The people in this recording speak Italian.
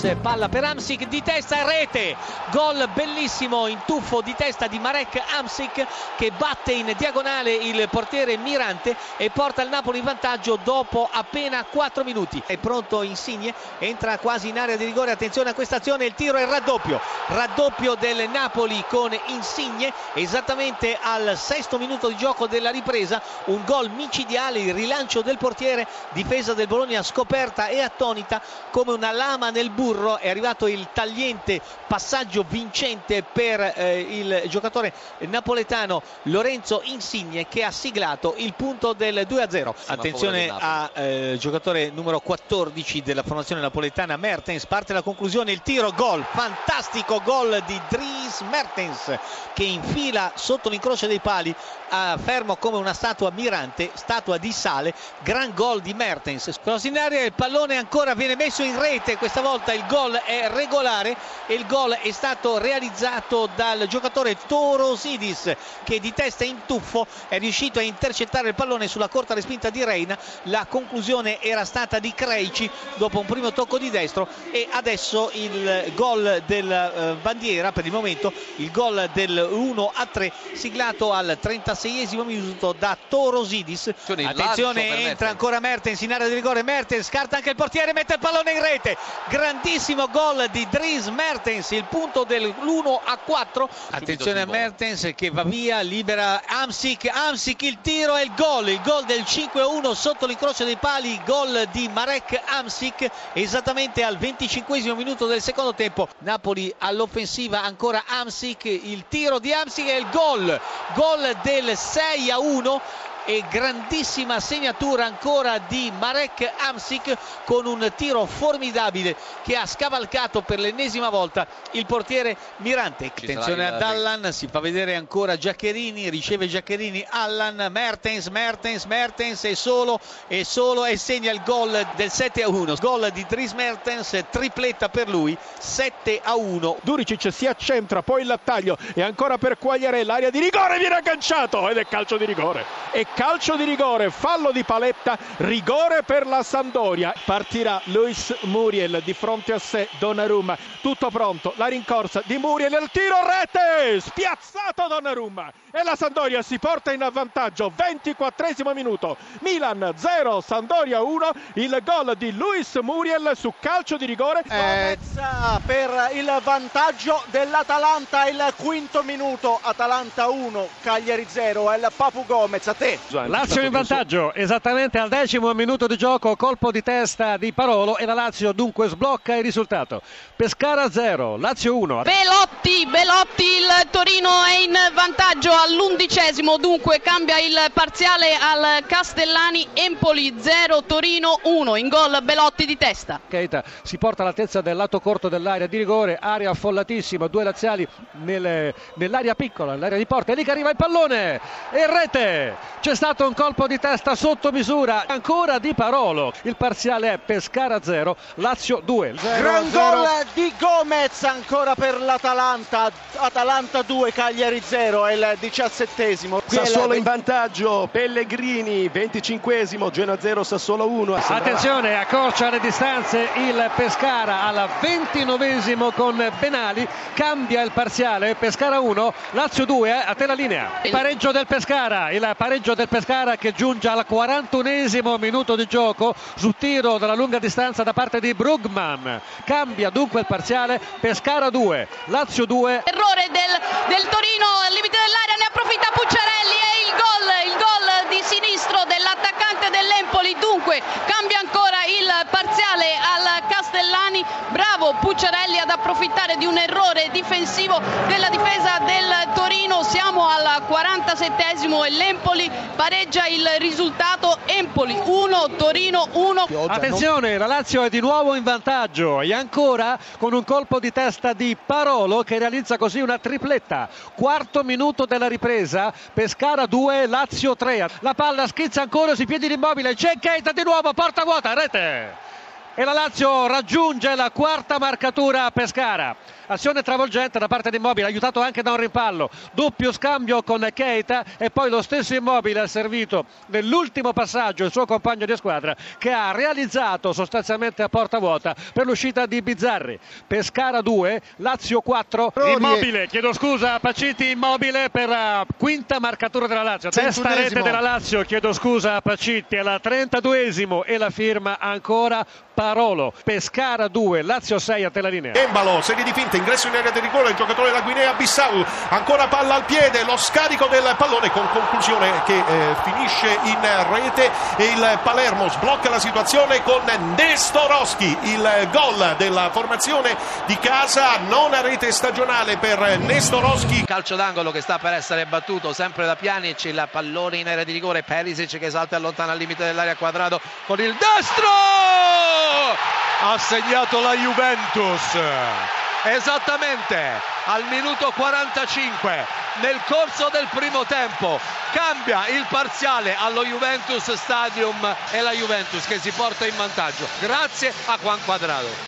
Gomez, palla per Amsic di testa, rete, gol bellissimo in tuffo di testa di Marek Amsic che batte in diagonale il portiere Mirante e porta il Napoli in vantaggio dopo appena 4 minuti. È pronto Insigne, entra quasi in area di rigore, attenzione a questa azione, il tiro è raddoppio, raddoppio del Napoli con Insigne, esattamente al sesto minuto di gioco della ripresa, un gol micidiale, il rilancio del portiere, difesa del Bologna scoperta e attonita come una lama nel burro è arrivato il tagliente passaggio vincente per eh, il giocatore napoletano Lorenzo Insigne che ha siglato il punto del 2-0 attenzione a eh, giocatore numero 14 della formazione napoletana Mertens. Parte la conclusione il tiro gol fantastico gol di Dries Mertens che infila sotto l'incrocio dei pali fermo come una statua mirante statua di sale. Gran gol di Mertens. Cross in aria il pallone ancora viene messo in rete questa volta il gol è regolare e il gol è stato realizzato dal giocatore Torosidis che di testa in tuffo è riuscito a intercettare il pallone sulla corta respinta di Reina. La conclusione era stata di Creici dopo un primo tocco di destro e adesso il gol del eh, bandiera per il momento il gol del 1 a 3 siglato al 36esimo minuto da Torosidis. Attenzione entra ancora Mertens in area di rigore Mertens scarta anche il portiere mette il pallone in rete. Grandissimo gol di Dries Mertens il punto dell'1 a 4 attenzione a Mertens che va via libera Amsic. Amsic il tiro e il gol il gol del 5 a 1 sotto l'incrocio dei pali gol di Marek Amsic esattamente al 25 minuto del secondo tempo. Napoli all'offensiva ancora Amsic il tiro di Amsic e il gol gol del 6 a 1 e grandissima segnatura ancora di Marek Amsic con un tiro formidabile che ha scavalcato per l'ennesima volta il portiere Mirante. Attenzione ad Allan, si fa vedere ancora Giaccherini, riceve Giaccherini, Allan, Mertens, Mertens, Mertens e solo e solo e segna il gol del 7 a 1. Gol di Dries Mertens, tripletta per lui, 7 a 1. Duricic si accentra, poi il taglio e ancora per Quagliarella, area di rigore, viene agganciato ed è calcio di rigore. E calcio di rigore, fallo di paletta, rigore per la Sandoria. Partirà Luis Muriel di fronte a sé Donnarumma, tutto pronto, la rincorsa di Muriel, il tiro rete, spiazzato Donnarumma e la Sandoria si porta in avvantaggio, 24 minuto, Milan 0, Sandoria 1, il gol di Luis Muriel su calcio di rigore. Eh... Per il vantaggio dell'Atalanta, il quinto minuto, Atalanta 1, Cagliari 0, è il Papu Gomez, a te. Lazio in vantaggio esattamente al decimo minuto di gioco, colpo di testa di Parolo e la Lazio dunque sblocca il risultato. Pescara 0, Lazio 1. Belotti, Belotti, il Torino è in vantaggio all'undicesimo, dunque cambia il parziale al Castellani, Empoli 0, Torino 1, in gol Belotti di testa. Keita si porta all'altezza del lato corto dell'area di rigore, area affollatissima, due laziali nel, nell'area piccola, nell'area di porta, è lì che arriva il pallone e rete. C'è stato un colpo di testa sotto misura, ancora di Parolo. Il parziale è Pescara 0, Lazio 2. Gran gol di Gomez ancora per l'Atalanta, Atalanta 2, Cagliari 0, è il diciassettesimo. Sassuolo in vantaggio, Pellegrini 25esimo, Genoa 0, Sassuolo 1. Attenzione, accorcia le distanze il Pescara al ventinovesimo con Benali, cambia il parziale, Pescara 1, Lazio 2, a te la linea. Il pareggio del Pescara, il pareggio del Pescara che giunge al 41esimo minuto di gioco su tiro dalla lunga distanza da parte di Brugman. Cambia dunque il parziale, Pescara 2, Lazio 2. Errore del, del Torino al limite dell'area, ne approfitta Pucciarelli e il gol, il gol di sinistro dell'attaccante dell'Empoli. Dunque cambia ancora il parziale al Castellani. Bravo Pucciarelli ad approfittare di un errore difensivo della difesa del Torino. Siamo al 47esimo e l'Empoli pareggia il risultato. Empoli 1 Torino 1 attenzione la Lazio è di nuovo in vantaggio. E ancora con un colpo di testa di Parolo che realizza così una tripletta. Quarto minuto della ripresa Pescara 2 Lazio 3 la palla schizza ancora sui piedi d'immobile c'è Keita di nuovo porta vuota rete e la Lazio raggiunge la quarta marcatura a Pescara. Azione travolgente da parte di Immobile, aiutato anche da un rimpallo. Doppio scambio con Keita e poi lo stesso Immobile ha servito nell'ultimo passaggio il suo compagno di squadra che ha realizzato sostanzialmente a porta vuota per l'uscita di Bizzarri. Pescara 2, Lazio 4. Immobile, chiedo scusa, Paciti Immobile per la quinta marcatura della Lazio. Testa rete della Lazio, chiedo scusa a Pacitti alla 32esimo e la firma ancora Parolo. Pescara 2, Lazio 6 a te la linea. Embalo, serie di finte, ingresso in area di rigore, il giocatore della Guinea Bissau, ancora palla al piede, lo scarico del pallone con conclusione che eh, finisce in rete e il Palermo sblocca la situazione con Nestorowski, il gol della formazione di casa, nona rete stagionale per Nestorowski. Calcio d'angolo che sta per essere battuto sempre da Pjanic, il pallone in area di rigore, Perisic che salta e allontana al limite dell'area quadrato con il destro! Ha segnato la Juventus. Esattamente al minuto 45 nel corso del primo tempo cambia il parziale allo Juventus Stadium e la Juventus che si porta in vantaggio grazie a Juan Quadrado